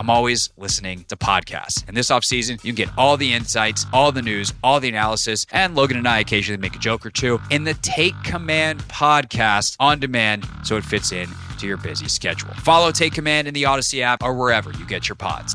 I'm always listening to podcasts. And this off season, you can get all the insights, all the news, all the analysis, and Logan and I occasionally make a joke or two in the Take Command podcast on demand so it fits in to your busy schedule. Follow Take Command in the Audacy app or wherever you get your pods.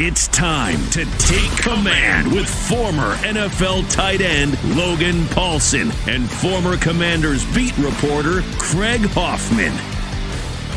It's time to take command with former NFL tight end Logan Paulson and former Commanders beat reporter Craig Hoffman.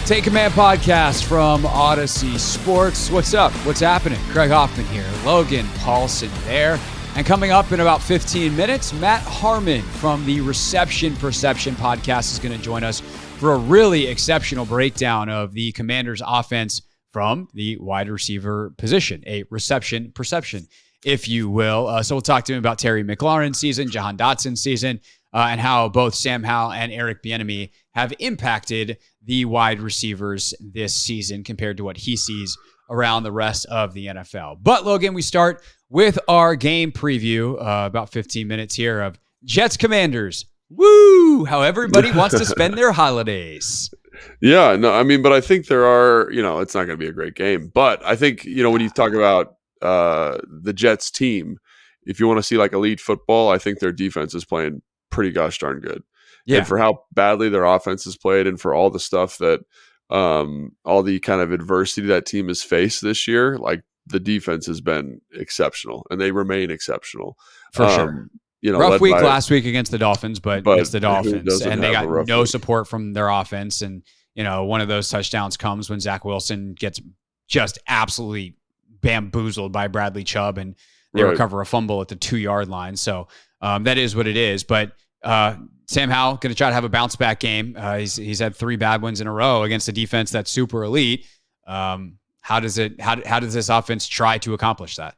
Take Command podcast from Audacy Sports. What's up? What's happening? Craig Hoffman here. Logan Paulson there. And coming up in about 15 minutes, Matt Harmon from the Reception Perception podcast is going to join us for a really exceptional breakdown of the Commanders offense from the wide receiver position, a reception perception, if you will. Uh, so we'll talk to him about Terry McLaurin's season, Jahan Dotson's season, uh, and how both Sam Howell and Eric Bieniemy have impacted the wide receivers this season compared to what he sees around the rest of the NFL. But Logan, we start with our game preview, uh, about 15 minutes here of Jets Commanders. Woo! How everybody wants to spend their holidays. Yeah, no, I mean, but I think there are, you know, it's not going to be a great game, but I think, you know, when you talk about uh, the Jets team, if you want to see like elite football, I think their defense is playing pretty gosh darn good. Yeah. And for how badly their offense is played and for all the stuff that, um, all the kind of adversity that team has faced this year, like the defense has been exceptional and they remain exceptional. For um, sure you know, rough week by, last week against the Dolphins, but, but against the Dolphins, and they got no week. support from their offense. And you know, one of those touchdowns comes when Zach Wilson gets just absolutely bamboozled by Bradley Chubb, and they right. recover a fumble at the two yard line. So um, that is what it is. But uh, Sam Howell going to try to have a bounce back game. Uh, he's he's had three bad ones in a row against a defense that's super elite. Um, how does it? How how does this offense try to accomplish that?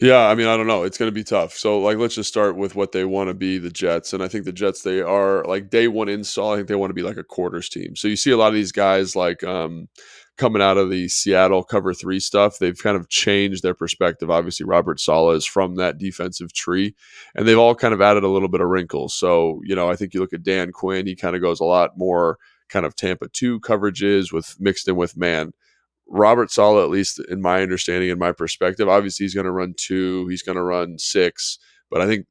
Yeah, I mean, I don't know. It's going to be tough. So, like, let's just start with what they want to be the Jets. And I think the Jets, they are like day one install. I think they want to be like a quarters team. So, you see a lot of these guys like um, coming out of the Seattle cover three stuff. They've kind of changed their perspective. Obviously, Robert Saleh is from that defensive tree, and they've all kind of added a little bit of wrinkles. So, you know, I think you look at Dan Quinn, he kind of goes a lot more kind of Tampa 2 coverages with mixed in with man. Robert Saleh, at least in my understanding and my perspective, obviously he's going to run two, he's going to run six, but I think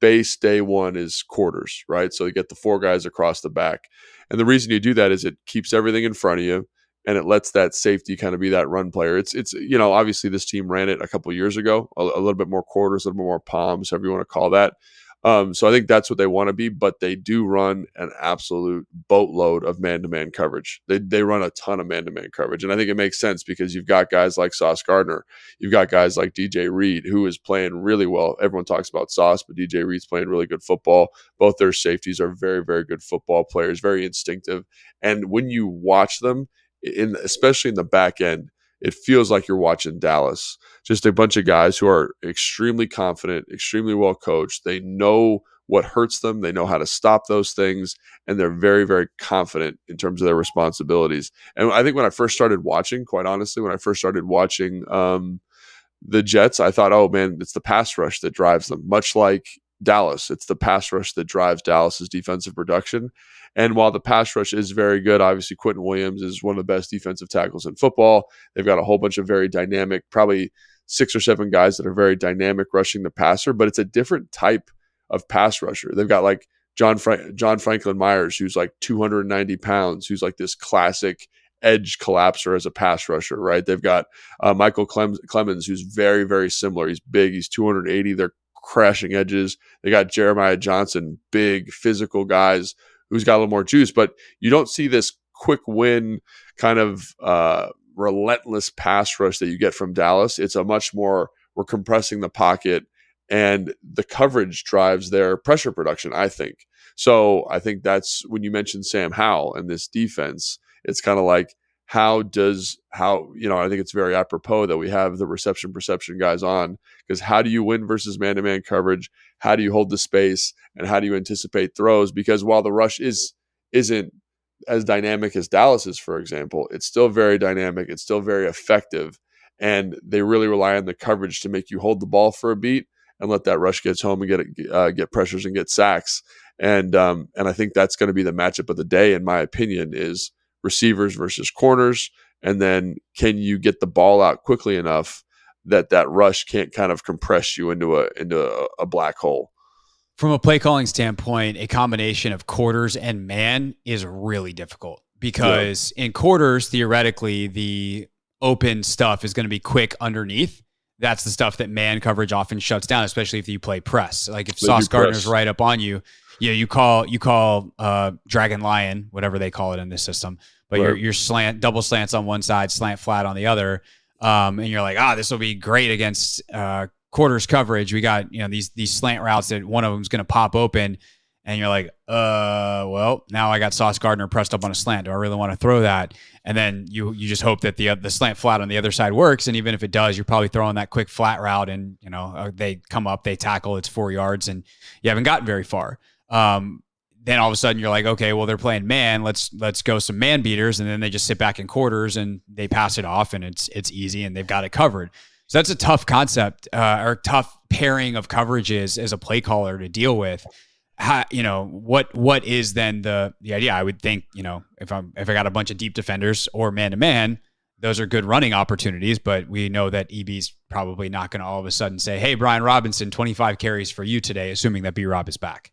base day one is quarters, right? So you get the four guys across the back. And the reason you do that is it keeps everything in front of you and it lets that safety kind of be that run player. It's it's you know obviously this team ran it a couple years ago, a, a, little bit more quarters, a little bit more palms, however you want to call that. Um, so I think that's what they want to be, but they do run an absolute boatload of man-to-man coverage. They they run a ton of man-to-man coverage, and I think it makes sense because you've got guys like Sauce Gardner, you've got guys like DJ Reed who is playing really well. Everyone talks about Sauce, but DJ Reed's playing really good football. Both their safeties are very very good football players, very instinctive, and when you watch them, in especially in the back end, it feels like you're watching Dallas. Just a bunch of guys who are extremely confident, extremely well coached. They know what hurts them, they know how to stop those things, and they're very, very confident in terms of their responsibilities. And I think when I first started watching, quite honestly, when I first started watching um, the Jets, I thought, oh man, it's the pass rush that drives them, much like Dallas. It's the pass rush that drives Dallas's defensive production. And while the pass rush is very good, obviously Quinnen Williams is one of the best defensive tackles in football. They've got a whole bunch of very dynamic, probably six or seven guys that are very dynamic rushing the passer, but it's a different type of pass rusher. They've got like John Fra- John Franklin Myers, who's like 290 pounds, who's like this classic edge collapser as a pass rusher, right? They've got uh, Michael Clem- Clemons, who's very, very similar. He's big, he's 280. They're crashing edges. They got Jeremiah Johnson, big physical guys who's got a little more juice, but you don't see this quick win kind of uh, relentless pass rush that you get from Dallas. It's a much more we're compressing the pocket and the coverage drives their pressure production, I think. So I think that's when you mentioned Sam Howell and this defense, it's kind of like how does how you know I think it's very apropos that we have the reception perception guys on because how do you win versus man to man coverage? How do you hold the space and how do you anticipate throws? Because while the rush is isn't as dynamic as Dallas is, for example, it's still very dynamic. It's still very effective, and they really rely on the coverage to make you hold the ball for a beat and let that rush gets home and get uh, get pressures and get sacks. And um, and I think that's going to be the matchup of the day, in my opinion, is receivers versus corners, and then can you get the ball out quickly enough that that rush can't kind of compress you into a into a, a black hole. From a play calling standpoint, a combination of quarters and man is really difficult because yeah. in quarters, theoretically, the open stuff is going to be quick underneath. That's the stuff that man coverage often shuts down, especially if you play press. Like if Sauce Gardner's right up on you, yeah, you call you call uh, Dragon Lion, whatever they call it in this system, but right. you're you're slant double slants on one side, slant flat on the other, um, and you're like, ah, this will be great against uh, quarters coverage. We got you know these these slant routes that one of them's going to pop open, and you're like, uh, well, now I got Sauce Gardner pressed up on a slant. Do I really want to throw that? And then you you just hope that the the slant flat on the other side works, and even if it does, you're probably throwing that quick flat route, and you know uh, they come up, they tackle, it's four yards, and you haven't gotten very far. Um, then all of a sudden you're like, okay, well they're playing man. Let's let's go some man beaters, and then they just sit back in quarters and they pass it off, and it's it's easy, and they've got it covered. So that's a tough concept uh, or tough pairing of coverages as a play caller to deal with. How, you know what what is then the the idea? I would think you know if I'm if I got a bunch of deep defenders or man to man, those are good running opportunities. But we know that EB's probably not going to all of a sudden say, "Hey, Brian Robinson, 25 carries for you today," assuming that B Rob is back.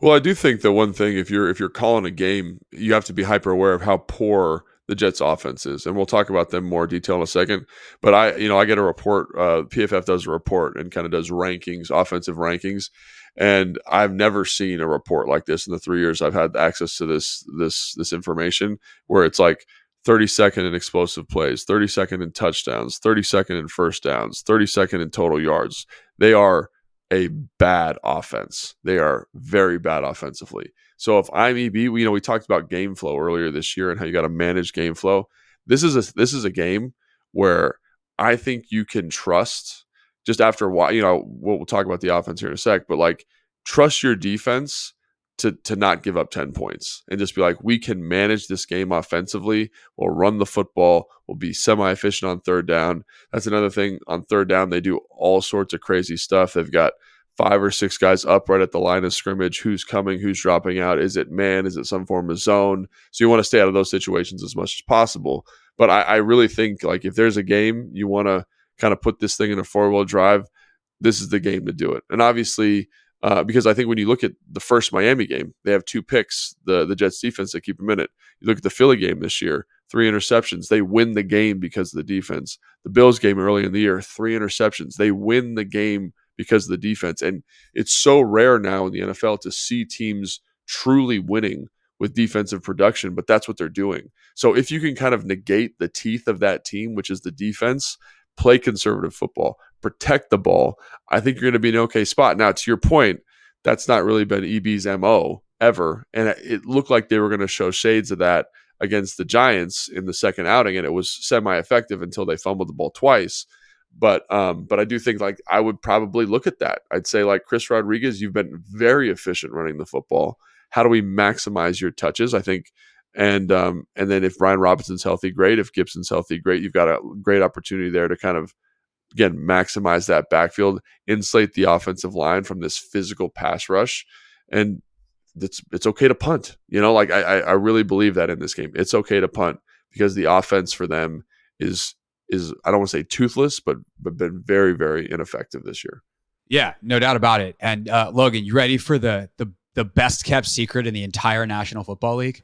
Well, I do think the one thing if you're if you're calling a game, you have to be hyper aware of how poor the Jets' offense is, and we'll talk about them more detail in a second. But I, you know, I get a report. Uh, PFF does a report and kind of does rankings, offensive rankings, and I've never seen a report like this in the three years I've had access to this this this information, where it's like 30 second in explosive plays, 30 second in touchdowns, 30 second in first downs, 30 second in total yards. They are a bad offense. They are very bad offensively. So if I'm EB, you know, we talked about game flow earlier this year and how you got to manage game flow. This is a this is a game where I think you can trust just after a while, you know, we'll, we'll talk about the offense here in a sec, but like trust your defense to to not give up 10 points and just be like we can manage this game offensively. We'll run the football. We'll be semi efficient on third down. That's another thing on third down they do all sorts of crazy stuff. They've got five or six guys up right at the line of scrimmage. Who's coming? Who's dropping out? Is it man? Is it some form of zone? So you want to stay out of those situations as much as possible. But i, I really think like if there's a game you want to kind of put this thing in a four-wheel drive this is the game to do it and obviously uh, because I think when you look at the first Miami game, they have two picks, the the Jets defense that keep them in it. You look at the Philly game this year, three interceptions. They win the game because of the defense. The Bills game early in the year, three interceptions. They win the game because of the defense. And it's so rare now in the NFL to see teams truly winning with defensive production, but that's what they're doing. So if you can kind of negate the teeth of that team, which is the defense, play conservative football, protect the ball, I think you're going to be in an okay spot. Now, to your point, that's not really been EB's MO ever. And it looked like they were going to show shades of that against the Giants in the second outing, and it was semi effective until they fumbled the ball twice. But um, but I do think like I would probably look at that. I'd say like Chris Rodriguez, you've been very efficient running the football. How do we maximize your touches? I think and um, and then if Brian Robinson's healthy, great. If Gibson's healthy, great. You've got a great opportunity there to kind of again maximize that backfield, insulate the offensive line from this physical pass rush, and it's it's okay to punt. You know, like I I really believe that in this game, it's okay to punt because the offense for them is is I don't want to say toothless, but but been very very ineffective this year. Yeah, no doubt about it. And uh, Logan, you ready for the the the best kept secret in the entire National Football League?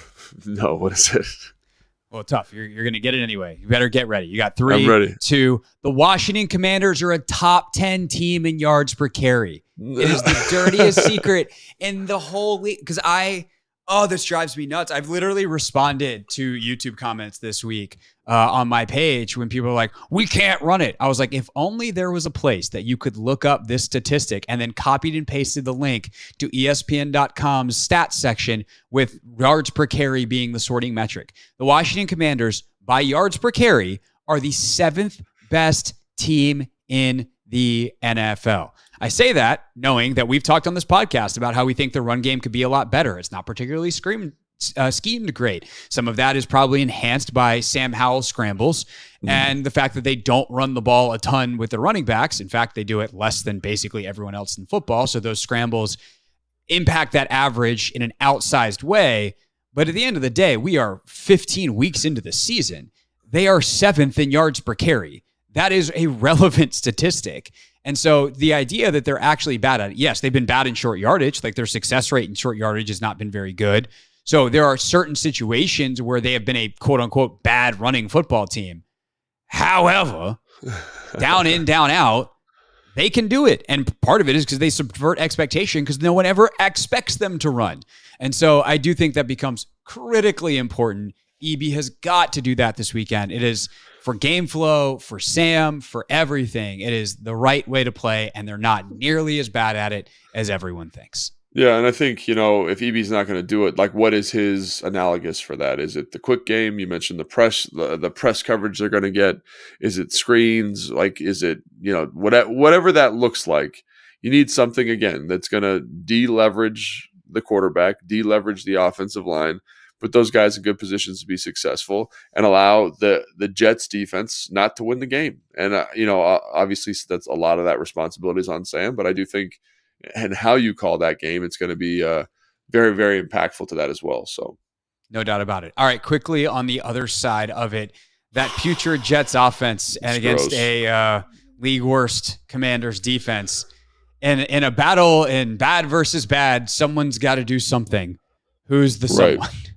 no, what is it? Well, tough. You're, you're going to get it anyway. You better get ready. You got three, I'm ready. two. The Washington Commanders are a top 10 team in yards per carry. It is the dirtiest secret in the whole league. Because I, Oh, this drives me nuts. I've literally responded to YouTube comments this week uh, on my page when people are like, we can't run it. I was like, if only there was a place that you could look up this statistic and then copied and pasted the link to ESPN.com's stats section with yards per carry being the sorting metric. The Washington Commanders, by yards per carry, are the seventh best team in the NFL. I say that knowing that we've talked on this podcast about how we think the run game could be a lot better. It's not particularly screamed, uh, schemed great. Some of that is probably enhanced by Sam Howell scrambles mm-hmm. and the fact that they don't run the ball a ton with the running backs. In fact, they do it less than basically everyone else in football. So those scrambles impact that average in an outsized way. But at the end of the day, we are 15 weeks into the season. They are seventh in yards per carry. That is a relevant statistic. And so the idea that they're actually bad at it, yes, they've been bad in short yardage. Like their success rate in short yardage has not been very good. So there are certain situations where they have been a quote unquote bad running football team. However, down in, down out, they can do it. And part of it is because they subvert expectation because no one ever expects them to run. And so I do think that becomes critically important. EB has got to do that this weekend. It is for game flow, for Sam, for everything. It is the right way to play, and they're not nearly as bad at it as everyone thinks. Yeah, and I think you know if EB's not going to do it, like what is his analogous for that? Is it the quick game? You mentioned the press, the, the press coverage they're going to get. Is it screens? Like, is it you know whatever whatever that looks like? You need something again that's going to deleverage the quarterback, deleverage the offensive line, put those guys in good positions to be successful and allow the the Jets defense not to win the game. And uh, you know, obviously that's a lot of that responsibility is on Sam, but I do think and how you call that game, it's going to be uh, very very impactful to that as well. So, no doubt about it. All right, quickly on the other side of it, that future Jets offense and against gross. a uh, league worst Commanders defense. And in a battle in bad versus bad, someone's got to do something. Who's the right. someone?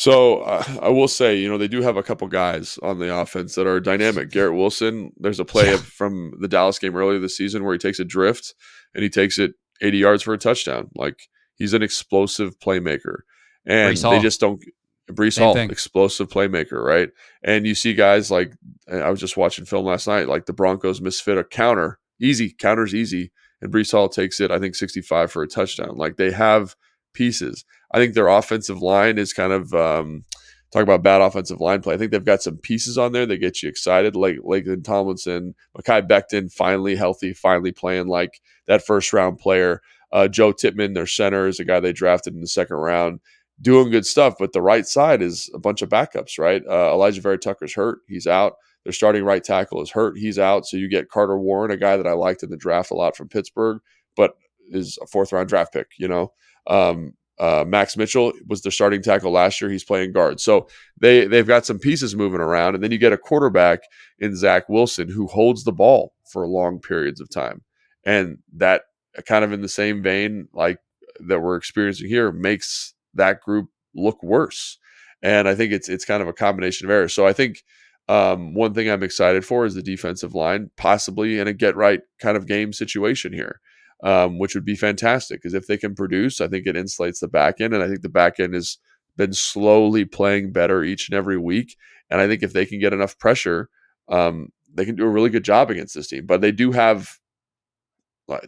So uh, I will say, you know, they do have a couple guys on the offense that are dynamic. Garrett Wilson, there's a play yeah. from the Dallas game earlier this season where he takes a drift and he takes it 80 yards for a touchdown. Like he's an explosive playmaker, and they just don't. Breece Same Hall, thing. explosive playmaker, right? And you see guys like I was just watching film last night, like the Broncos misfit a counter, easy counters easy, and Breece Hall takes it, I think, 65 for a touchdown. Like they have pieces. I think their offensive line is kind of um, talk about bad offensive line play. I think they've got some pieces on there that get you excited, like Laken Tomlinson, Mekhi Becton, finally healthy, finally playing like that first round player. Uh, Joe Tippmann, their center, is a guy they drafted in the second round, doing good stuff. But the right side is a bunch of backups, right? Uh, Alijah Vera Tucker's hurt; he's out. Their starting right tackle is hurt; he's out. So you get Carter Warren, a guy that I liked in the draft a lot from Pittsburgh, but is a fourth round draft pick. You know, um, uh, Max Mitchell was their starting tackle last year. He's playing guard. So they they've got some pieces moving around, and then you get a quarterback in Zach Wilson who holds the ball for long periods of time, and that kind of in the same vein like that we're experiencing here makes that group look worse. And I think it's it's kind of a combination of errors. So I think um, one thing I'm excited for is the defensive line, possibly in a get right kind of game situation here um, which would be fantastic. Because if they can produce, I think it insulates the back end, and I think the back end has been slowly playing better each and every week. And I think if they can get enough pressure, um, they can do a really good job against this team. But they do have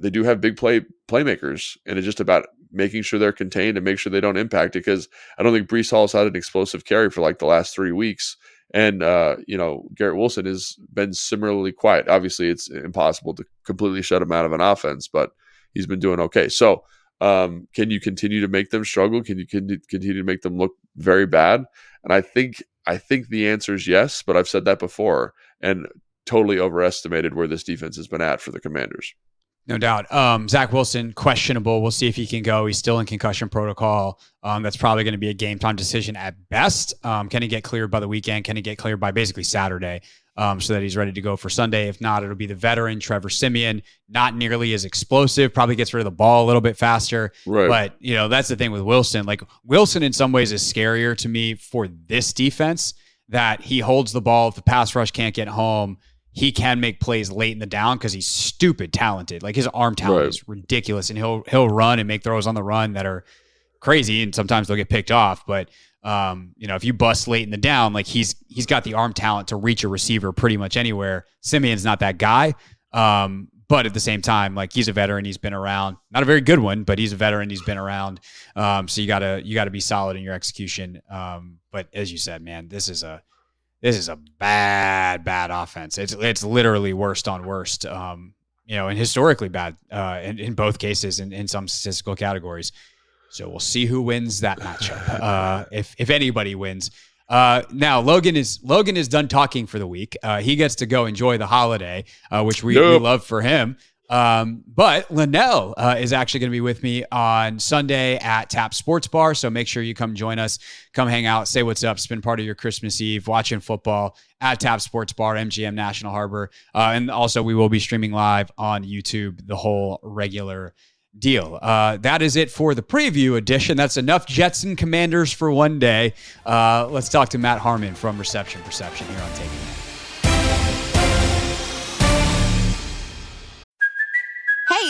they do have big play playmakers, and it's just about making sure they're contained and make sure they don't impact it. Because I don't think Breece Hall's had an explosive carry for like the last three weeks, and uh, you know Garrett Wilson has been similarly quiet. Obviously, it's impossible to completely shut him out of an offense, but he's been doing okay. So, um, can you continue to make them struggle? Can you continue to make them look very bad? And I think I think the answer is yes, but I've said that before and totally overestimated where this defense has been at for the Commanders. No doubt. Um, Zach Wilson, questionable. We'll see if he can go. He's still in concussion protocol. Um, that's probably going to be a game time decision at best. Um, can he get cleared by the weekend? Can he get cleared by basically Saturday? Um, so that he's ready to go for Sunday. If not, it'll be the veteran Trevor Siemian, not nearly as explosive, probably gets rid of the ball a little bit faster. Right. But, you know, that's the thing with Wilson. Like, Wilson, in some ways, is scarier to me for this defense that he holds the ball. If the pass rush can't get home, he can make plays late in the down because he's stupid talented. Like, his arm talent right. is ridiculous, and he'll he'll run and make throws on the run that are crazy, and sometimes they'll get picked off. But um, you know, if you bust late in the down, like he's he's got the arm talent to reach a receiver pretty much anywhere. Siemian's not that guy. Um, but at the same time, like he's a veteran, he's been around. Not a very good one, but he's a veteran, he's been around. Um, so you gotta you gotta be solid in your execution. Um, but as you said, man, this is a this is a bad, bad offense. It's it's literally worst on worst. Um, you know, and historically bad uh, in, in both cases in, in some statistical categories. So we'll see who wins that matchup. Uh, if if anybody wins. Uh, now Logan is Logan is done talking for the week. Uh, he gets to go enjoy the holiday, uh, which we, we, love for him. Um, but Linnell uh, is actually going to be with me on Sunday at Tap Sports Bar. So make sure you come join us, come hang out, say what's up, spend part of your Christmas Eve watching football at Tap Sports Bar, MGM National Harbor. Uh, and also, we will be streaming live on YouTube the whole regular deal. Uh, that is it for the preview edition. That's enough Jets and Commanders for one day. Uh, let's talk to Matt Harmon from Reception Perception here on Taking It.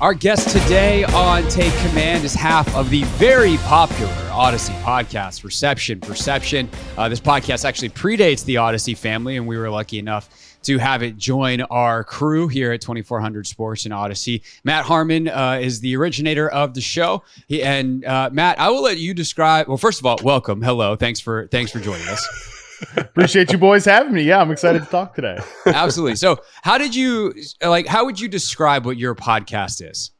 Our guest today on Take Command is half of the very popular Audacy podcast, Reception Perception. Uh, this podcast actually predates the Audacy family, and we were lucky enough to have it join our crew here at 2400 Sports and Odyssey. Matt Harmon uh, is the originator of the show, he, and uh, Matt, I will let you describe. Well, first of all, welcome, hello, thanks for thanks for joining us. Appreciate you boys having me. Yeah, I'm excited to talk today. Absolutely. So, how did you like? How would you describe what your podcast is?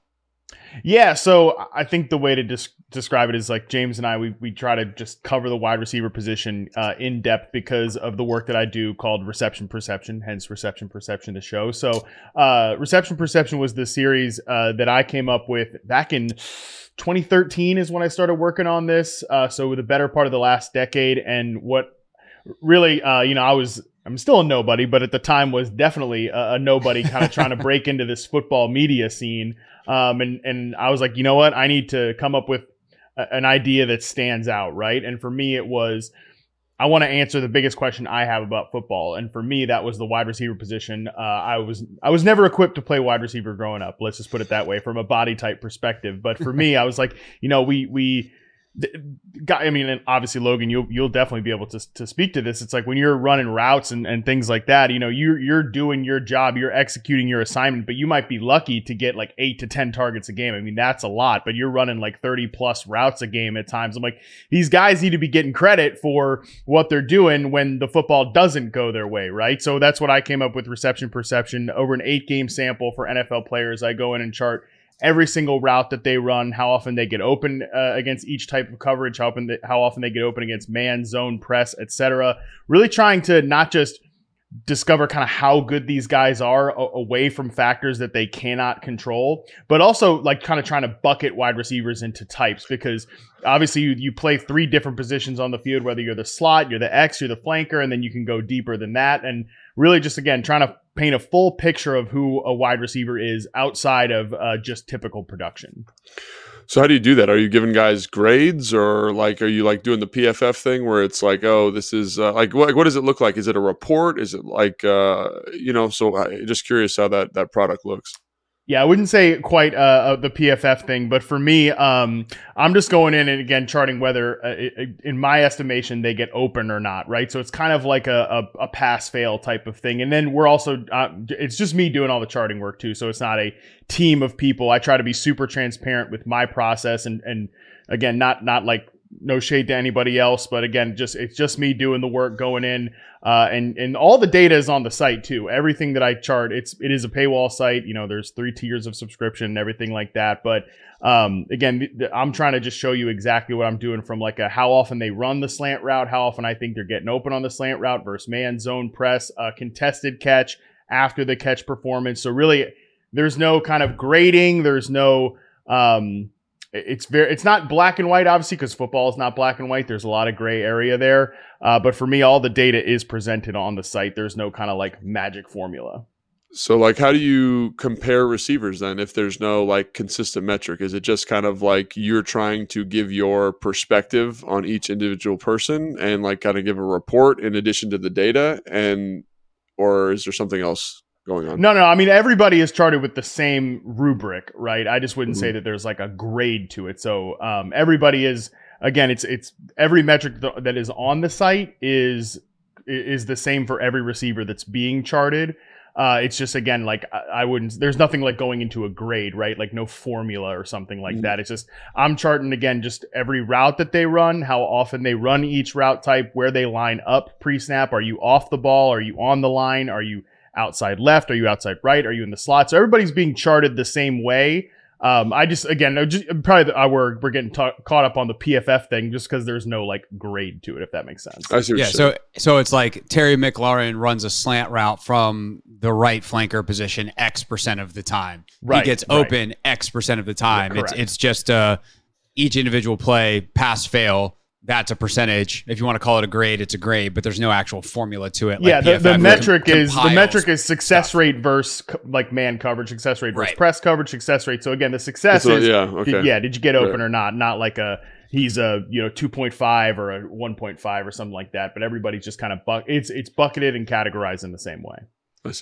Yeah, so I think the way to des- describe it is like James and I, we, we try to just cover the wide receiver position uh, in depth because of the work that I do called Reception Perception, hence Reception Perception, the show. So, uh, Reception Perception was the series uh, that I came up with back in 2013 is when I started working on this. Uh, so, the better part of the last decade. And what really, uh, you know, I was I'm still a nobody, but at the time was definitely a, a nobody, kind of trying to break into this football media scene. Um, and and I was like, you know what, I need to come up with a, an idea that stands out, right? And for me, it was. I want to answer the biggest question I have about football, and for me, that was the wide receiver position. Uh, I was I was never equipped to play wide receiver growing up. Let's just put it that way, from a body type perspective. But for me, I was like, you know, we we I mean, obviously, Logan, you'll you'll definitely be able to, to speak to this. It's like when you're running routes and, and things like that, you know, you're you're doing your job, you're executing your assignment, but you might be lucky to get like eight to ten targets a game. I mean, that's a lot, but you're running like 30 plus routes a game at times. I'm like, these guys need to be getting credit for what they're doing when the football doesn't go their way, right? So that's what I came up with reception perception over an eight game sample for NFL players. I go in and chart every single route that they run, how often they get open uh, against each type of coverage, how often, they, how often they get open against man, zone, press, etc. Really trying to not just discover kind of how good these guys are a- away from factors that they cannot control, but also like kind of trying to bucket wide receivers into types because obviously you, you play three different positions on the field, whether you're the slot, you're the X, you're the flanker, and then you can go deeper than that. And really just again trying to paint a full picture of who a wide receiver is outside of uh, just typical production. So how do you do that? Are you giving guys grades, or like are you like doing the PFF thing where it's like, oh, this is uh, like what what does it look like? Is it a report? Is it like uh, you know? So I just curious how that that product looks. Yeah, I wouldn't say quite uh, uh the PFF thing, but for me, um, I'm just going in and again charting whether, uh, in my estimation, they get open or not, right? So it's kind of like a, a, a pass fail type of thing. And then we're also, uh, it's just me doing all the charting work too. So it's not a team of people. I try to be super transparent with my process and, and again, not, not like no shade to anybody else, but again, just it's just me doing the work going in, uh, and and all the data is on the site too. Everything that I chart, it's it is a paywall site. You know, there's three tiers of subscription and everything like that. But um, again, th- th- I'm trying to just show you exactly what I'm doing from like a how often they run the slant route, how often I think they're getting open on the slant route versus man zone press, uh, contested catch after the catch performance. So really, there's no kind of grading. There's no um, it's very it's not black and white obviously because football is not black and white. There's a lot of gray area there. Uh, but for me all the data is presented on the site. There's no kind of like magic formula. So like how do you compare receivers then if there's no like consistent metric? Is it just kind of like you're trying to give your perspective on each individual person and like kind of give a report in addition to the data and or is there something else going on. No, no. I mean, everybody is charted with the same rubric, right? I just wouldn't mm-hmm. say that there's like a grade to it. So um, everybody is again, it's it's every metric th- that is on the site is is the same for every receiver that's being charted. Uh, it's just again like I, I, wouldn't. There's nothing like going into a grade, right? Like no formula or something like mm-hmm. that. It's just I'm charting again just every route that they run, how often they run each route type, where they line up pre-snap. Are you off the ball? Are you on the line? Are you outside left? Are you outside right? Are you in the slot? So everybody's being charted the same way. Um, I just again, just, probably the, uh, we're we're getting ta- caught up on the PFF thing just because there's no like grade to it, if that makes sense. I see yeah, so so it's like Terry McLaurin runs a slant route from the right flanker position X percent of the time. Right, he gets open right. X percent of the time. Yeah, it's it's just uh each individual play pass fail that's a percentage. If you want to call it a grade, it's a grade, but there's no actual formula to it. Like yeah, the, the metric com- is the metric is success stuff. rate versus like man coverage, success rate versus right. press coverage, success rate. So again, the success is yeah, okay. did, yeah, did you get open right. or not? Not like a he's a you know 2.5 or a 1.5 or something like that. But everybody's just kind of buck. It's it's bucketed and categorized in the same way.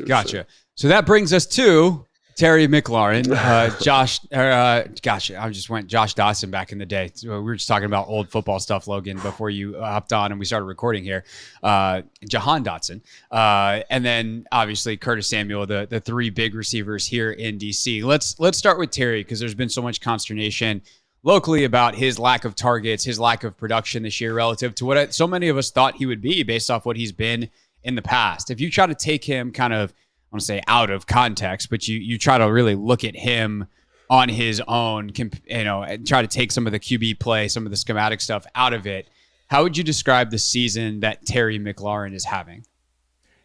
Gotcha. So that brings us to Terry McLaurin, uh, Josh, uh, gosh, I just went Josh Doctson back in the day. We were just talking about old football stuff, Logan, before you hopped on and we started recording here. Uh, Jahan Dotson, uh, and then obviously Curtis Samuel, the the three big receivers here in DC. Let's let's start with Terry because there's been so much consternation locally about his lack of targets, his lack of production this year relative to what so many of us thought he would be based off what he's been in the past. If you try to take him kind of want to say out of context, but you you try to really look at him on his own, you know, and try to take some of the QB play, some of the schematic stuff out of it. How would you describe the season that Terry McLaurin is having?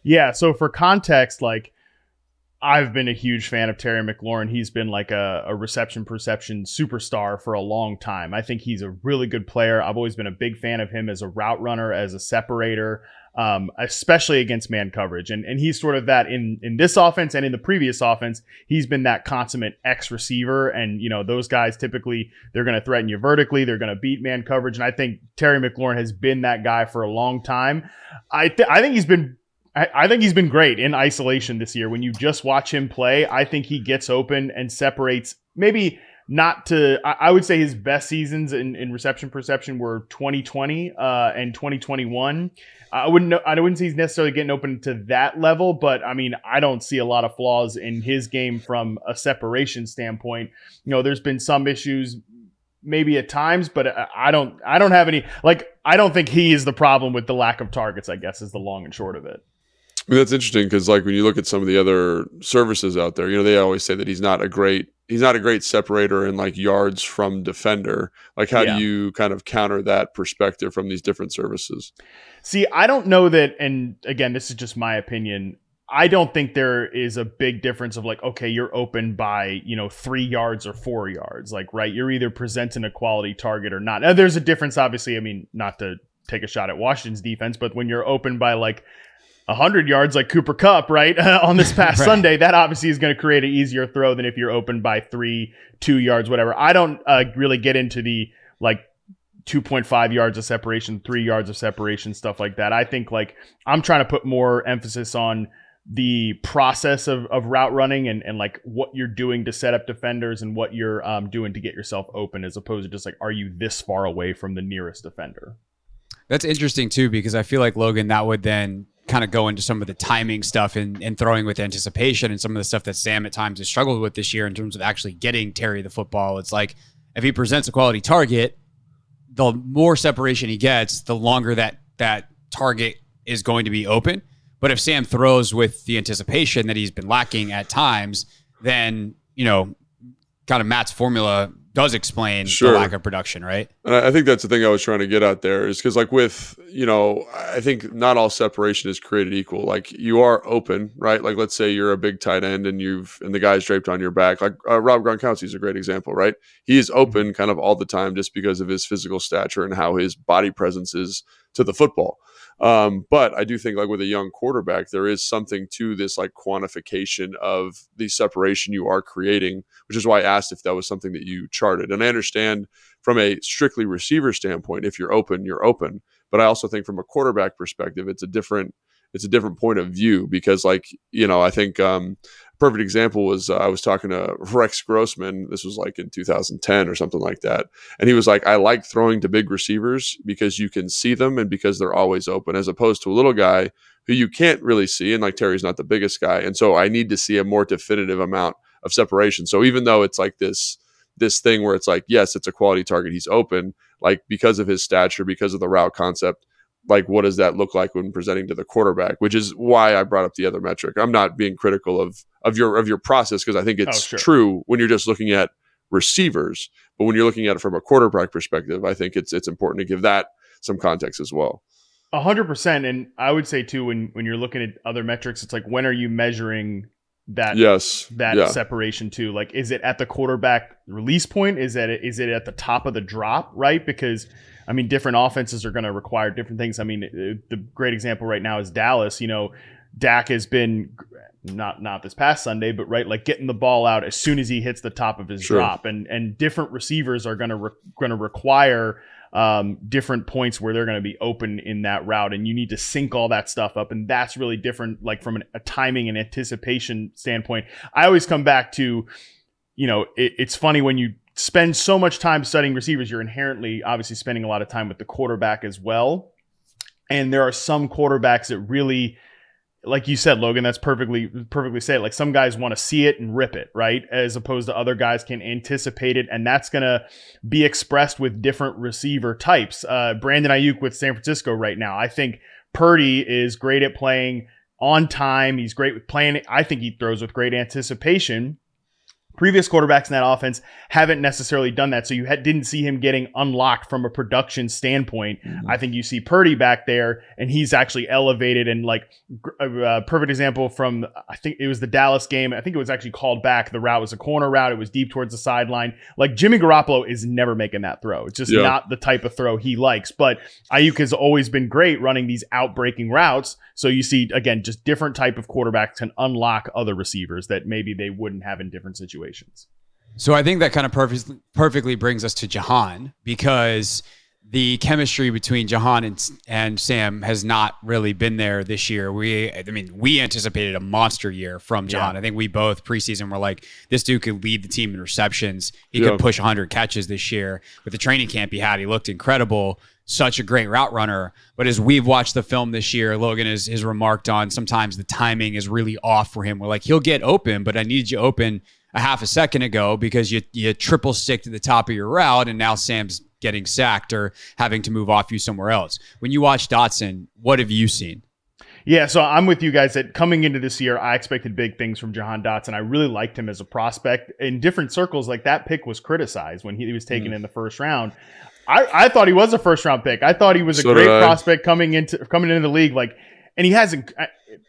Yeah, so for context, like I've been a huge fan of Terry McLaurin. He's been like a, a, reception perception superstar for a long time. I think he's a really good player. I've always been a big fan of him as a route runner, as a separator um, especially against man coverage. And and he's sort of that in in this offense and in the previous offense. He's been that consummate X receiver. And you know those guys typically they're going to threaten you vertically. They're going to beat man coverage. And I think Terry McLaurin has been that guy for a long time. I th- I think he's been. I, think he's been great in isolation this year. When you just watch him play, I think he gets open and separates maybe not to I, would say his best seasons in, in reception perception were 2020 uh, and 2021 I wouldn't know, I wouldn't say he's necessarily getting open to that level, but I mean, I don't see a lot of flaws in his game from a separation standpoint. You know, there's been some issues maybe at times, but uh, I don't I don't have any like I don't think he is the problem with the lack of targets, I guess is the long and short of it. I mean, that's interesting because like when you look at some of the other services out there, you know, they always say that he's not a great he's not a great separator in like yards from defender. Like how yeah. do you kind of counter that perspective from these different services? See, I don't know that, and again, this is just my opinion. I don't think there is a big difference of like, okay, you're open by, you know, three yards or four yards. Like, right, you're either presenting a quality target or not. Now, there's a difference, obviously. I mean, not to take a shot at Washington's defense, but when you're open by like 100 yards like Cooper Kupp, right? on this past Right. Sunday, that obviously is going to create an easier throw than if you're open by three, two yards, whatever. I don't uh, really get into the like 2.5 yards of separation, three yards of separation, stuff like that. I think like I'm trying to put more emphasis on the process of, of route running and, and like what you're doing to set up defenders and what you're um, doing to get yourself open as opposed to just like, are you this far away from the nearest defender? That's interesting too, because I feel like Logan, that would then kind of go into some of the timing stuff and, and throwing with anticipation and some of the stuff that Sam at times has struggled with this year in terms of actually getting Terry the football. It's like if he presents a quality target, the more separation he gets, the longer that that target is going to be open. But if Sam throws with the anticipation that he's been lacking at times, then you know, kind of Matt's formula does explain Sure. the lack of production, right? And I think that's the thing I was trying to get at there is because, like, with, you know, I think not all separation is created equal. Like, you are open, right? Like, let's say you're a big tight end and you've, and the guy's draped on your back. Like, uh, Rob Gronkowski is a great example, right? He is open kind of all the time just because of his physical stature and how his body presence is to the football. Um, but I do think, like, with a young quarterback, there is something to this, like, quantification of the separation you are creating, which is why I asked if that was something that you charted. And I understand from a strictly receiver standpoint, if you're open, you're open. But I also think from a quarterback perspective, it's a different it's a different point of view because like you know i think um perfect example was uh, i was talking to rex grossman this was like in 2010 or something like that and he was like i like throwing to big receivers because you can see them and because they're always open as opposed to a little guy who you can't really see and like terry's not the biggest guy and so i need to see a more definitive amount of separation. So even though it's like this this thing where it's like yes it's a quality target he's open like because of his stature because of the route concept like what does that look like when presenting to the quarterback which is why i brought up the other metric i'm not being critical of of your of your process because i think it's oh, sure. true when you're just looking at receivers but when you're looking at it from a quarterback perspective i think it's it's important to give that some context as well A hundred percent, and I would say too when when you're looking at other metrics, it's like when are you measuring that yes that yeah. separation too? Like, is it at the quarterback release point? Is that is it at the top of the drop? Right? Because I mean, different offenses are going to require different things. I mean, uh, the great example right now is Dallas. You know, Dak has been not not this past Sunday, but right, like getting the ball out as soon as he hits the top of his Sure. drop, and and different receivers are going to re- going to require um, different points where they're going to be open in that route, and you need to sync all that stuff up, and that's really different, like from an, a timing and anticipation standpoint. I always come back to, you know, it, it's funny when you spend so much time studying receivers, you're inherently obviously spending a lot of time with the quarterback as well, and there are some quarterbacks that really like you said, Logan, that's perfectly perfectly said. Like some guys want to see it and rip it, right? As opposed to other guys can anticipate it, and that's gonna be expressed with different receiver types. Uh, Brandon Aiyuk with San Francisco right now. I think Purdy is great at playing on time. He's great with playing. I think he throws with great anticipation. Previous quarterbacks in that offense haven't necessarily done that, so you had, didn't see him getting unlocked from a production standpoint. I think you see Purdy back there, and he's actually elevated and like a uh, perfect example from I think it was the Dallas game. I think it was actually called back. The route was a corner route. It was deep towards the sideline. Like Jimmy Garoppolo is never making that throw. It's just Yeah. not the type of throw he likes. But Aiyuk has always been great running these outbreaking routes. So you see again, just different type of quarterbacks can unlock other receivers that maybe they wouldn't have in different situations. So I think that kind of perfectly perfectly brings us to Jahan because the chemistry between Jahan and and Sam has not really been there this year. We, I mean, we anticipated a monster year from Jahan. Yeah. I think we both preseason were like, this dude could lead the team in receptions. He Yeah. could push 100 catches this year. With the training camp he had, he looked incredible. Such a great route runner. But as we've watched the film this year, Logan has, has remarked on sometimes the timing is really off for him. We're like, he'll get open, but I need you open a half a second ago because you you triple stick to the top of your route and now Sam's getting sacked or having to move off you somewhere else. When you watch Dotson, what have you seen? Yeah, so I'm with you guys that coming into this year, I expected big things from Jahan Dotson. I really liked him as a prospect. In different circles, like that pick was criticized when he was taken Mm. in the first round. I, I thought he was a first round pick. I thought he was a great prospect coming into coming into the league. Like, and he hasn't.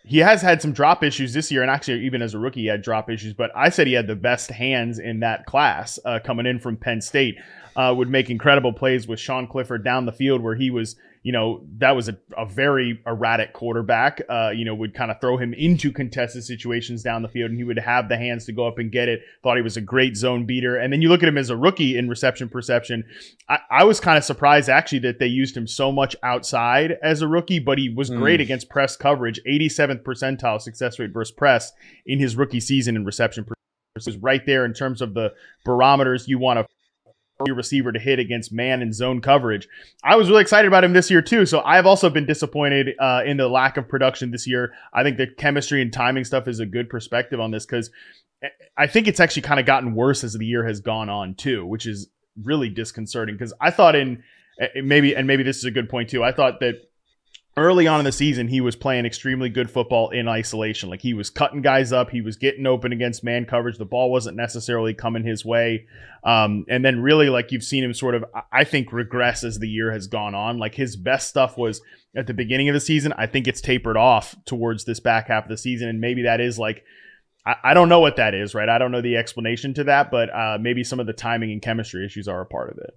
He has had some drop issues this year, and actually, even as a rookie, he had drop issues. But I said he had the best hands in that class uh, coming in from Penn State. Uh, would make incredible plays with Sean Clifford down the field, where he was you know, that was a, a very erratic quarterback. Uh, you know, would kind of throw him into contested situations down the field, and he would have the hands to go up and get it. Thought he was a great zone beater. And then you look at him as a rookie in reception perception. I, I was kind of surprised actually that they used him so much outside as a rookie, but he was great Mm. against press coverage, 87th percentile success rate versus press in his rookie season in reception. per- was right there in terms of the barometers you want to receiver to hit against man and zone coverage. I was really excited about him this year too. So I've also been disappointed uh, in the lack of production this year. I think the chemistry and timing stuff is a good perspective on this because I think it's actually kind of gotten worse as the year has gone on too, which is really disconcerting. Because I thought in maybe and maybe this is a good point too. I thought that early on in the season he was playing extremely good football in isolation. Like he was cutting guys up. He was getting open against man coverage. The ball wasn't necessarily coming his way. Um, and then really like you've seen him sort of I- think regress as the year has gone on. Like his best stuff was at the beginning of the season. I think it's tapered off towards this back half of the season. And maybe that is like I, I don't know what that is right? I don't know the explanation to that but uh, maybe some of the timing and chemistry issues are a part of it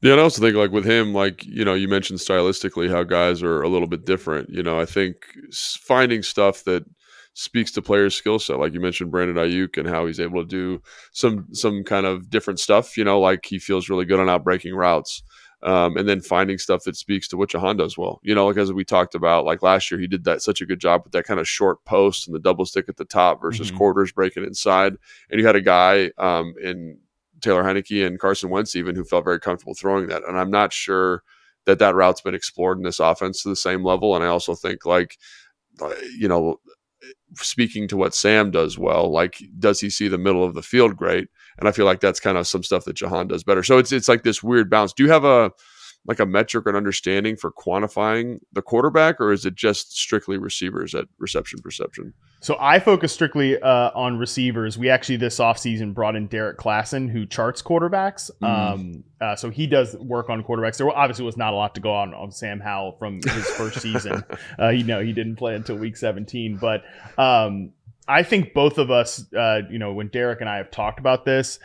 Yeah, and I also think like with him, like you know, you mentioned stylistically how guys are a little bit different. You know, I think finding stuff that speaks to players' skill set, like you mentioned Brandon Aiyuk and how he's able to do some some kind of different stuff. You know, like he feels really good on out breaking routes. Um, and then finding stuff that speaks to what Jahan does well. You know, like as we talked about, like last year, he did that such a good job with that kind of short post and the double stick at the top versus Mhm. quarters breaking inside. And you had a guy um, in Taylor Heinicke and Carson Wentz even who felt very comfortable throwing that. And I'm not sure that that route's been explored in this offense to the same level. And I also think like, uh, you know, speaking to what Sam does well, like does he see the middle of the field great? And I feel like that's kind of some stuff that Jahan does better. So it's it's like this weird balance. Do you have a like a metric or an understanding for quantifying the quarterback, or is it just strictly receivers at reception perception? So I focus strictly uh, on receivers. We actually this offseason brought in Derrik Klassen, who charts quarterbacks. Mm. Um, uh, so he does work on quarterbacks. There obviously was not a lot to go on on Sam Howell from his first season. Uh, you know, he didn't play until week 17. But um, I think both of us, uh, you know, when Derrik and I have talked about this,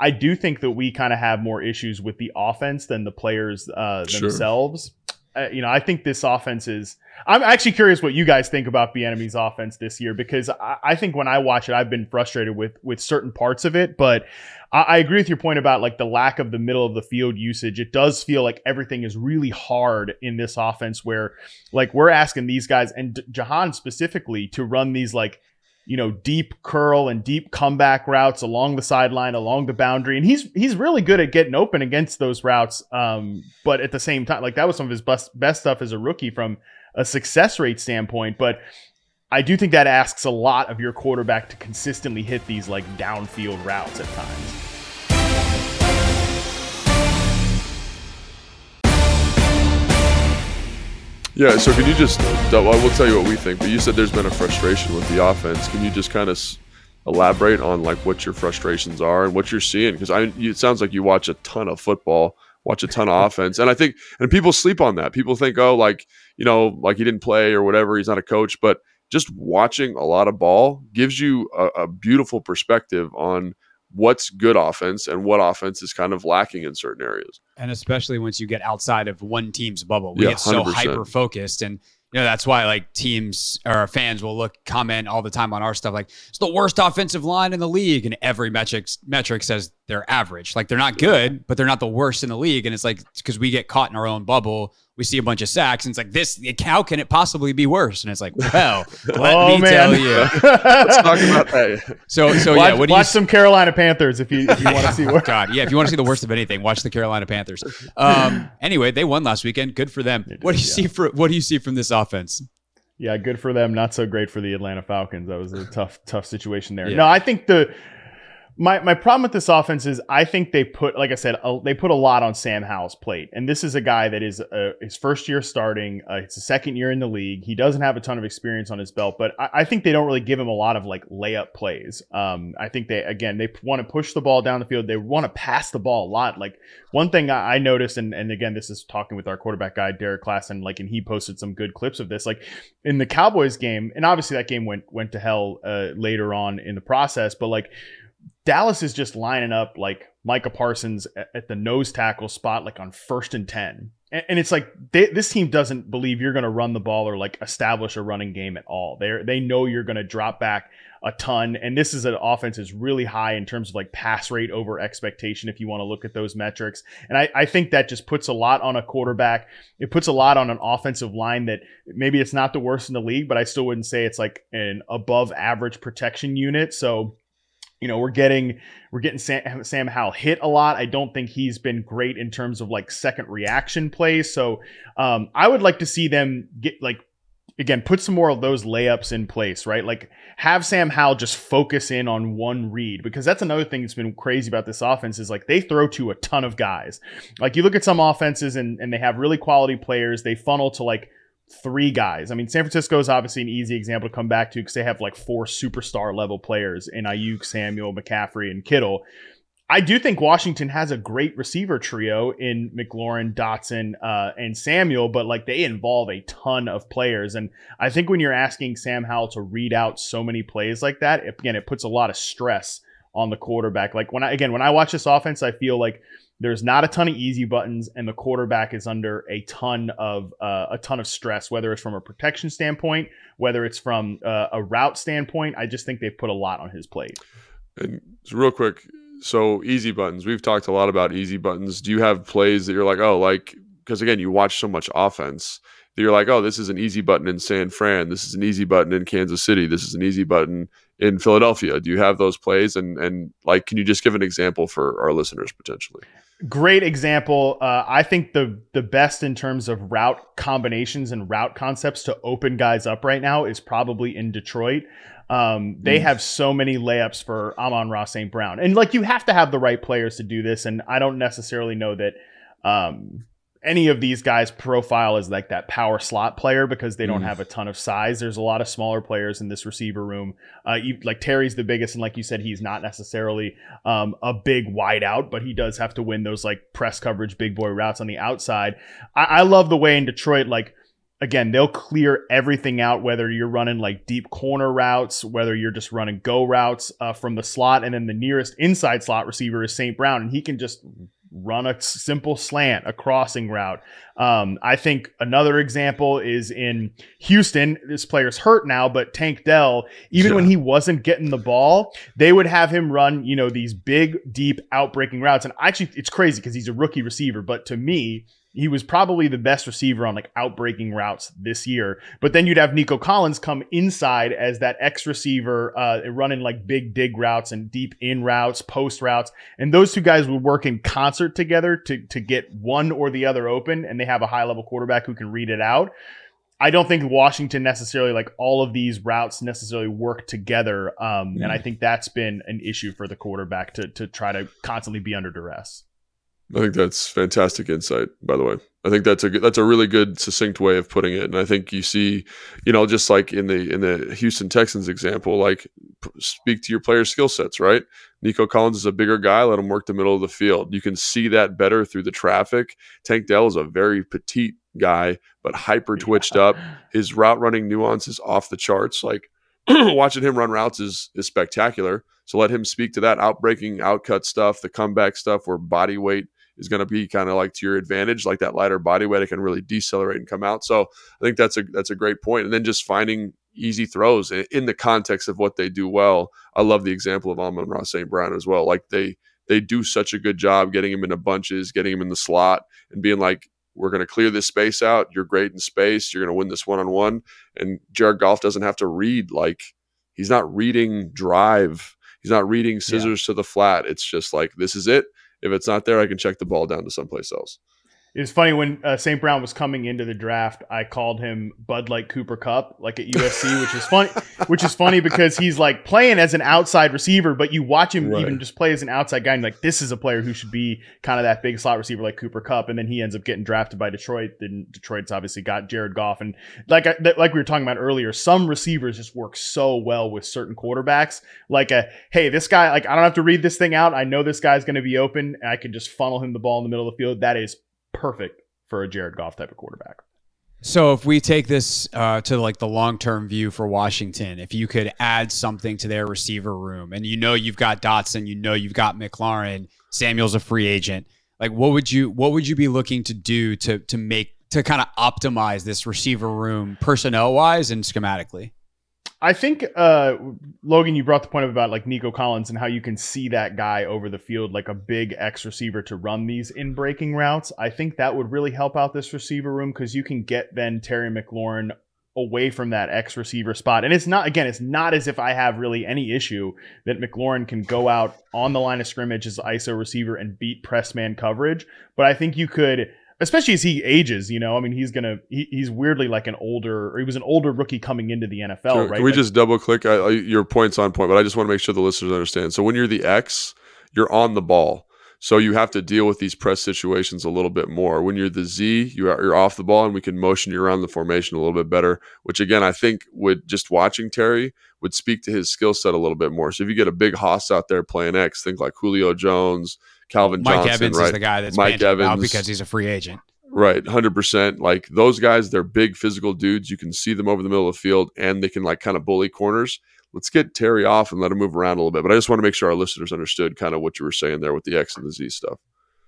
I- do think that we kind of have more issues with the offense than the players uh, Sure. themselves. Uh, you know, I think this offense is. I'm actually curious what you guys think about Bieniemy's offense this year because I, I think when I watch it, I've been frustrated with with certain parts of it. But I, I agree with your point about like the lack of the middle of the field usage. It does feel like everything is really hard in this offense, where like we're asking these guys and D- Jahan specifically to run these like you know deep curl and deep comeback routes along the sideline along the boundary and he's he's really good at getting open against those routes um but at the same time like that was some of his best best stuff as a rookie from a success rate standpoint but I do think that asks a lot of your quarterback to consistently hit these like downfield routes at times. Yeah. So can you just? I will tell you what we think. But you said there's been a frustration with the offense. Can you just kind of elaborate on like what your frustrations are and what you're seeing? Because I, it sounds like you watch a ton of football, watch a ton of offense, and I think and people sleep on that. People think, oh, like you know, like he didn't play or whatever. He's not a coach, but just watching a lot of ball gives you a, a beautiful perspective on what's good offense and what offense is kind of lacking in certain areas. and especially once you get outside of one team's bubble, we Yeah, get so hyper focused, and you know that's why like teams or fans will look comment all the time on our stuff like it's the worst offensive line in the league, and every metric metric says they're average, like they're not good, but they're not the worst in the league, and it's like because we get caught in our own bubble. We see a bunch of sacks, and it's like this. How can it possibly be worse? And it's like, well, let Oh, me man. tell you. Let's talk about that. So, so watch, yeah, what do you watch some Carolina Panthers if you if you want to see where God, yeah. If you want to see the worst of anything, watch the Carolina Panthers. Um, anyway, they won last weekend. Good for them. did, what do you yeah. see for What do you see from this offense? Yeah, good for them. Not so great for the Atlanta Falcons. That was a tough, tough situation there. Yeah. No, I think the my my problem with this offense is I think they put, like I said, a, they put a lot on Sam Howell's plate, and this is a guy that is uh, his first year starting. Uh, it's a second year in the league. He doesn't have a ton of experience on his belt, but I, I think they don't really give him a lot of like layup plays. Um, I think they again they want to push the ball down the field. They want to pass the ball a lot. Like one thing I, I noticed, and and again this is talking with our quarterback guy Derrik Klassen, like and he posted some good clips of this. Like in the Cowboys game, and obviously that game went went to hell uh, later on in the process, but like Dallas is just lining up like Micah Parsons at, the nose tackle spot, like on first and 10. And, and it's like they, this team doesn't believe you're going to run the ball or like establish a running game at all. They they know you're going to drop back a ton. And this is an offense is really high in terms of like pass rate over expectation if you want to look at those metrics. And I, I think that just puts a lot on a quarterback. It puts a lot on an offensive line that maybe it's not the worst in the league, but I still wouldn't say it's like an above average protection unit. So you know we're getting we're getting Sam, Sam Howell hit a lot. I don't think he's been great in terms of like second reaction plays. So um, I would like to see them get like again, put some more of those layups in place, right? Like have Sam Howell just focus in on one read because that's another thing that's been crazy about this offense is like they throw to a ton of guys. Like you look at some offenses and, and they have really quality players, they funnel to like three guys. I mean, San Francisco is obviously an easy example to come back to because they have like four superstar level players in Aiyuk, Samuel, McCaffrey, and Kittle. I do think Washington has a great receiver trio in McLaurin, Dotson, uh, and Samuel, but like they involve a ton of players. And I think when you're asking Sam Howell to read out so many plays like that, it, again, it puts a lot of stress on the quarterback. Like when I, again, when I watch this offense, I feel like there's not a ton of easy buttons and the quarterback is under a ton of uh, a ton of stress whether it's from a protection standpoint whether it's from uh, a route standpoint i just think they've put a lot on his plate and real quick so easy buttons. We've talked a lot about easy buttons. Do you have plays that you're like, oh, like because again, you watch so much offense that you're like, oh, this is an easy button in San Fran. This is an easy button in Kansas City. This is an easy button in Philadelphia. Do you have those plays? And and like, can you just give an example for our listeners potentially? Great example. Uh, I think the the best in terms of route combinations and route concepts to open guys up right now is probably in Detroit. Um, they mm. have so many layups for Amon-Ra St. Brown. And like you have to have the right players to do this. And I don't necessarily know that um, any of these guys profile as like that power slot player because they don't mm. have a ton of size. There's a lot of smaller players in this receiver room. Uh, you, like Terry's the biggest, and like you said, he's not necessarily um, a big wide out, but he does have to win those like press coverage, big boy routes on the outside. I, I love the way in Detroit, like again, they'll clear everything out, whether you're running like deep corner routes, whether you're just running go routes uh, from the slot, and then the nearest inside slot receiver is St. Brown, and he can just run a simple slant, a crossing route. Um, I think another example is in Houston. This player's hurt now, but Tank Dell, even yeah. when he wasn't getting the ball, they would have him run, you know, these big, deep, outbreaking routes. And actually, it's crazy because he's a rookie receiver, but to me, he was probably the best receiver on like outbreaking routes this year. But then you'd have Nico Collins come inside as that X receiver, uh, running like big dig routes and deep in routes, post routes, and those two guys would work in concert together to to get one or the other open, and they have a high level quarterback who can read it out. I don't think Washington necessarily like all of these routes necessarily work together, um, mm. and I think that's been an issue for the quarterback to to try to constantly be under duress. I think that's fantastic insight. By the way, I think that's a good, that's a really good succinct way of putting it. And I think you see, you know, just like in the in the Houston Texans example, like speak to your player skill sets, right? Nico Collins is a bigger guy. Let him work the middle of the field. You can see that better through the traffic. Tank Dell is a very petite guy, but hyper twitched up. His route running nuance is off the charts. Like watching him run routes is is spectacular. So let him speak to that outbreaking, outcut stuff, the comeback stuff where body weight is going to be kind of like to your advantage, like that lighter body weight, it can really decelerate and come out. So I think that's a that's a great point. And then just finding easy throws in the context of what they do well. I love the example of Amon-Ra St. Brown as well. Like they they do such a good job getting him into bunches, getting him in the slot, and being like, we're going to clear this space out. You're great in space. You're going to win this one on one. And Jared Goff doesn't have to read like he's not reading drive. He's not reading scissors yeah. to the flat. It's just like this is it. If it's not there, I can check the ball down to someplace else. It's funny when uh, St. Brown was coming into the draft, I called him Bud Light Cooper Kupp, like at USC, which is funny. which is funny because he's like playing as an outside receiver, but you watch him right. even just play as an outside guy, and like this is a player who should be kind of that big slot receiver like Cooper Kupp, and then he ends up getting drafted by Detroit. Then Detroit's obviously got Jared Goff, and like I, like we were talking about earlier, some receivers just work so well with certain quarterbacks. Like a hey, this guy, like I don't have to read this thing out. I know this guy's going to be open, and I can just funnel him the ball in the middle of the field. That is perfect for a Jared Goff type of quarterback. So if we take this uh, to like the long term view for Washington, if you could add something to their receiver room, and you know you've got Dotson, you know you've got McLaurin, Samuel's a free agent. Like, what would you what would you be looking to do to to make to kind of optimize this receiver room personnel wise and schematically? I think uh, Logan, you brought the point up about like Nico Collins and how you can see that guy over the field like a big X receiver to run these in breaking routes. I think that would really help out this receiver room because you can get then Terry McLaurin away from that X receiver spot. And it's not again, it's not as if I have really any issue that McLaurin can go out on the line of scrimmage as ISO receiver and beat press man coverage. But I think you could especially as he ages, you know. I mean, he's gonna he, he's weirdly like an older, or he was an older rookie coming into the NFL, right? Can we Like- just double click? I, I, your point's on point, but I just want to make sure the listeners understand. So when you're the X, you're on the ball. So you have to deal with these press situations a little bit more. When you're the Z, you are, you're off the ball, and we can motion you around the formation a little bit better. Which again, I think would just watching Terry would speak to his skill set a little bit more. So if you get a big hoss out there playing X, think like Julio Jones, Calvin Mike Johnson, Evans right? is the guy that's Mike bandied about Evans because he's a free agent. Right, hundred percent. Like those guys, they're big physical dudes. You can see them over the middle of the field, and they can like kind of bully corners. Let's get Terry off and let him move around a little bit. But I just want to make sure our listeners understood kind of what you were saying there with the X and the Z stuff.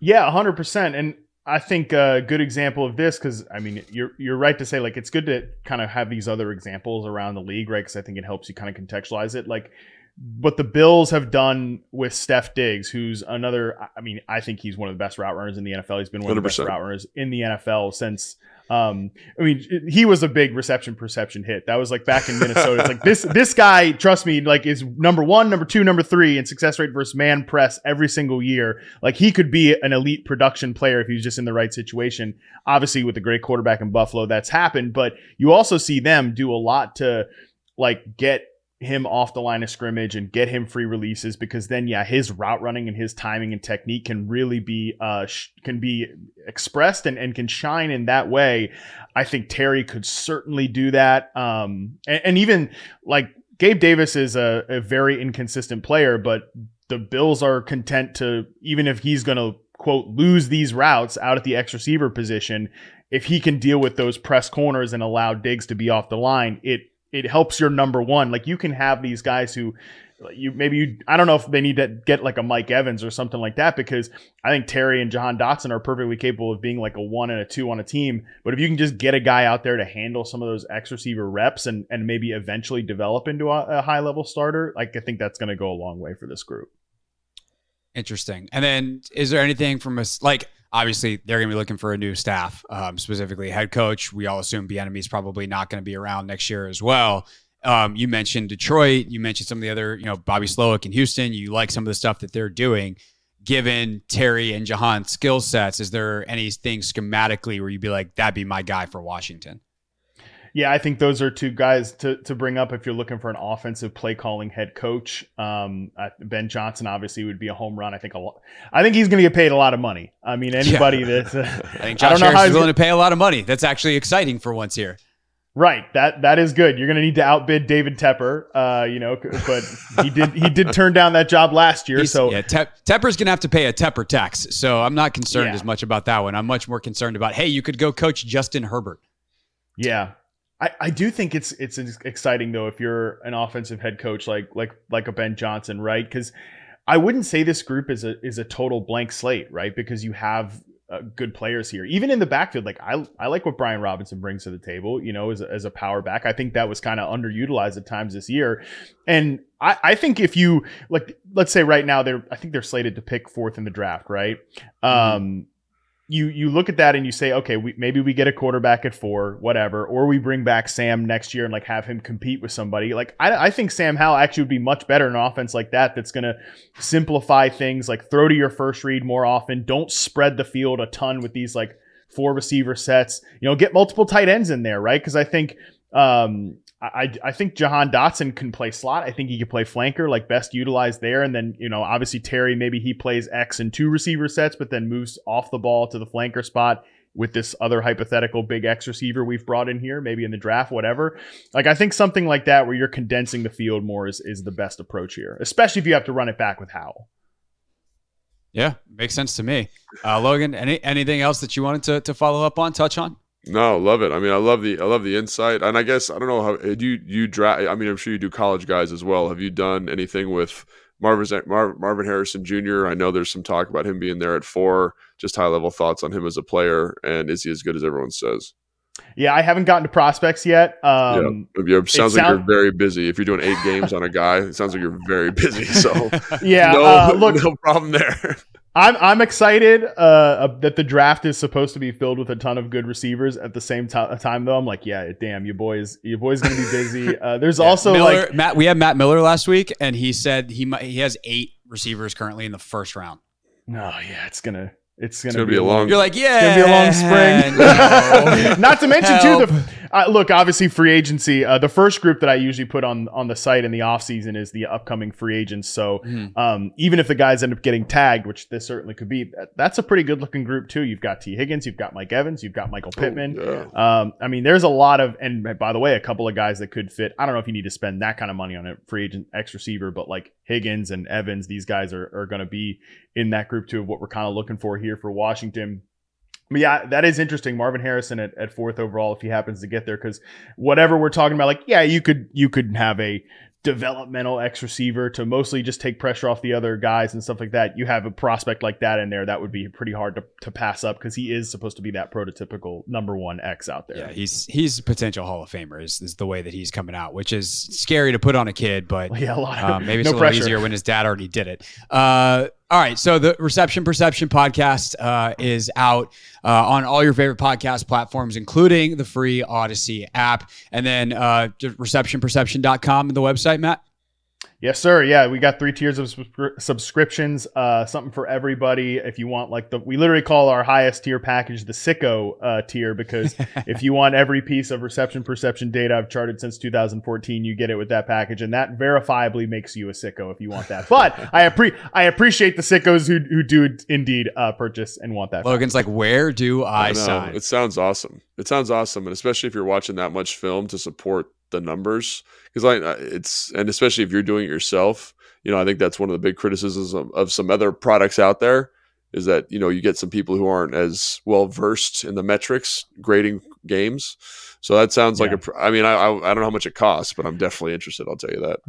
Yeah, hundred percent. And I think a good example of this, because I mean, you're you're right to say like it's good to kind of have these other examples around the league, right? Because I think it helps you kind of contextualize it. Like what the Bills have done with Steph Diggs, who's another. I mean, I think he's one of the best route runners in the NFL. He's been one of the best 100%. route runners in the NFL since. Um, I mean, he was a big reception perception hit. That was like back in Minnesota. It's like this this guy, trust me, like is number one, number two, number three in success rate versus man press every single year. Like he could be an elite production player if he's just in the right situation. Obviously, with a great quarterback in Buffalo, that's happened. But you also see them do a lot to like get him off the line of scrimmage and get him free releases because then yeah his route running and his timing and technique can really be uh sh- can be expressed and, and can shine in that way. I think terry could certainly do that. Um and, and even like gabe davis is a, a very inconsistent player but the bills are content to even if he's gonna quote lose these routes out at the X receiver position if he can deal with those press corners and allow Diggs to be off the line, it it helps your number one. Like you can have these guys who you maybe you I don't know if they need to get like a Mike Evans or something like that because I think Terry and Jahan Dotson are perfectly capable of being like a one and a two on a team. But if you can just get a guy out there to handle some of those X receiver reps and and maybe eventually develop into a, a high level starter, like I think that's going to go a long way for this group. Interesting. And then, is there anything from us? Like, obviously, they're going to be looking for a new staff, um, specifically head coach. We all assume is probably not going to be around next year as well. Um, you mentioned Detroit. You mentioned some of the other, you know, Bobby Slowik in Houston. You like some of the stuff that they're doing. Given Terry and Jahan's skill sets, is there anything schematically where you'd be like, that'd be my guy for Washington? Yeah, I think those are two guys to, to bring up if you're looking for an offensive play calling head coach. Um, ben Johnson obviously would be a home run. I think a lot. I think he's going to get paid a lot of money. I mean, anybody that's. Uh, I think I don't know how Harris he's willing to pay a lot of money. That's actually exciting for once here. Right. That that is good. You're going to need to outbid David Tepper. Uh, you know, but he did he did turn down that job last year. He's- so yeah, Tep- Tepper's gonna have to pay a Tepper tax, so I'm not concerned Yeah. as much about that one. I'm much more concerned about hey, you could go coach Justin Herbert. Yeah. I, I do think it's it's exciting though if you're an offensive head coach like like like a Ben Johnson, right? Because I wouldn't say this group is a is a total blank slate, right? Because you have uh, good players here, even in the backfield. Like I I like what Brian Robinson brings to the table, you know, as a, as a power back. I think that was kind of underutilized at times this year, and I I think if you like, let's say right now they're I think they're slated to pick fourth in the draft, right? Um you you look at that and you say, okay, we, maybe we get a quarterback at four, whatever, or we bring back Sam next year and like have him compete with somebody. Like I, I think Sam Howell actually would be much better in an offense like that. That's going to simplify things, like throw to your first read more often. Don't spread the field a ton with these like four receiver sets. You know, get multiple tight ends in there, right? Because I think um, I, I think Jahan Dotson can play slot. I think he could play flanker, like best utilized there. And then, you know, obviously Terry, maybe he plays X and two receiver sets, but then moves off the ball to the flanker spot with this other hypothetical big X receiver we've brought in here, maybe in the draft, whatever. Like I think something like that where you're condensing the field more is, is the best approach here, especially if you have to run it back with Howell. Yeah, makes sense to me. Uh, Logan, any anything else that you wanted to, to follow up on, touch on? No, love it. I mean, I love the I love the insight, and I guess I don't know how do you you draft. I mean, I'm sure you do college guys as well. Have you done anything with Marvin Mar- Marvin Harrison Jr. I know there's some talk about him being there at four. Just high level thoughts on him as a player, and is he as good as everyone says? Yeah, I haven't gotten to prospects yet. Um, yeah, it sounds like sound- you're very busy. If you're doing eight games on a guy, it sounds like you're very busy. So yeah, no, uh, look, no problem there. I'm I'm excited uh, that the draft is supposed to be filled with a ton of good receivers. At the same t- time, though, I'm like, yeah, damn, your boys, your boys gonna be busy. Uh, there's yeah, also Miller, like Matt. We had Matt Miller last week, and he said he might, he has eight receivers currently in the first round. No, oh, yeah, it's gonna it's gonna, it's gonna be, be, a long. You're like, yeah, it's gonna be a long spring. No. Not to mention Help. too the uh, look. Obviously, free agency. Uh, the first group that I usually put on on the site in the off season is the upcoming free agents. So mm. um, even if the guys end up getting tagged, which this certainly could be, that's a pretty good looking group too. You've got Tee Higgins, you've got Mike Evans, you've got Michael oh, Pittman. Oh, yeah. um, I mean, there's a lot of, and by the way, a couple of guys that could fit. I don't know if you need to spend that kind of money on a free agent X receiver, but like Higgins and Evans, these guys are are going to be in that group too of what we're kind of looking for here for Washington. But yeah, that is interesting. Marvin Harrison at, at fourth overall, if he happens to get there, because whatever we're talking about, like, yeah, you could you could have a developmental X receiver to mostly just take pressure off the other guys and stuff like that. You have a prospect like that in there, that would be pretty hard to, to pass up because he is supposed to be that prototypical number one X out there. Yeah, he's he's potential Hall of Famer is, is the way that he's coming out, which is scary to put on a kid, but yeah, a lot of, uh, maybe it's no a little pressure. easier when his dad already did it. Uh, all right. So the Reception Perception podcast uh, is out uh, on all your favorite podcast platforms, including the free Audacy app. And then uh, receptionperception.com and the website, Matt. Yes, sir. Yeah, we got three tiers of subscriptions. Uh, something for everybody. If you want, like the, we literally call our highest tier package the sicko uh, tier because if you want every piece of reception perception data I've charted since 2014, you get it with that package, and that verifiably makes you a sicko if you want that. But I appre- I appreciate the sickos who who do indeed uh, purchase and want that. Logan's package. like, where do I, I sign? It sounds awesome. It sounds awesome, and especially if you're watching that much film to support the numbers because like uh, it's and especially if you're doing it yourself you know i think that's one of the big criticisms of, of, some other products out there is that you know you get some people who aren't as well versed in the metrics grading games. So that sounds yeah. like a i mean I, I, I don't know how much it costs but i'm definitely interested i'll tell you that.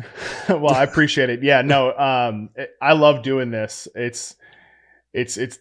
Well i appreciate it. Yeah no um it, i love doing this. It's it's it's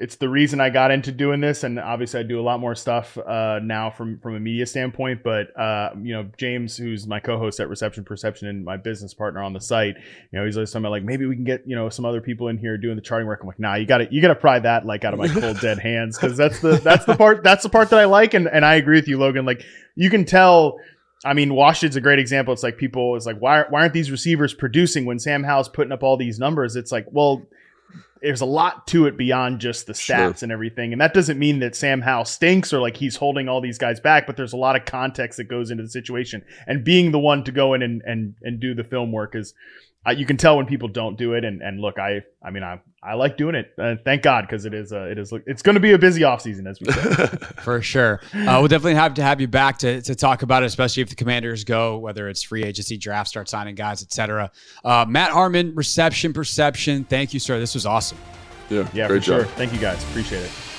it's the reason I got into doing this, and obviously I do a lot more stuff uh, now from from a media standpoint. But uh, you know, James, who's my co-host at Reception Perception and my business partner on the site, you know, he's always talking about like maybe we can get you know some other people in here doing the charting work. I'm like, nah, you got to you got to pry that like out of my cold dead hands because that's the that's the part that's the part that I like, and and I agree with you, Logan. Like you can tell. I mean, Washington's a great example. It's like people, it's like, why, why aren't these receivers producing when Sam Howell's putting up all these numbers? It's like, well, there's a lot to it beyond just the stats sure. and everything. And that doesn't mean that Sam Howell stinks or like he's holding all these guys back, but there's a lot of context that goes into the situation. And being the one to go in and and, and do the film work is uh, you can tell when people don't do it. And and look, I I mean I I like doing it. Uh, thank God because it is uh, it is it's going to be a busy off season as we said. For sure, uh, we'll definitely have to have you back to to talk about it, especially if the Commanders go, whether it's free agency, draft, start signing guys, etc. Uh, Matt Harmon, reception perception. Thank you, sir. This was awesome. Yeah, yeah, for job. sure. Thank you guys. Appreciate it.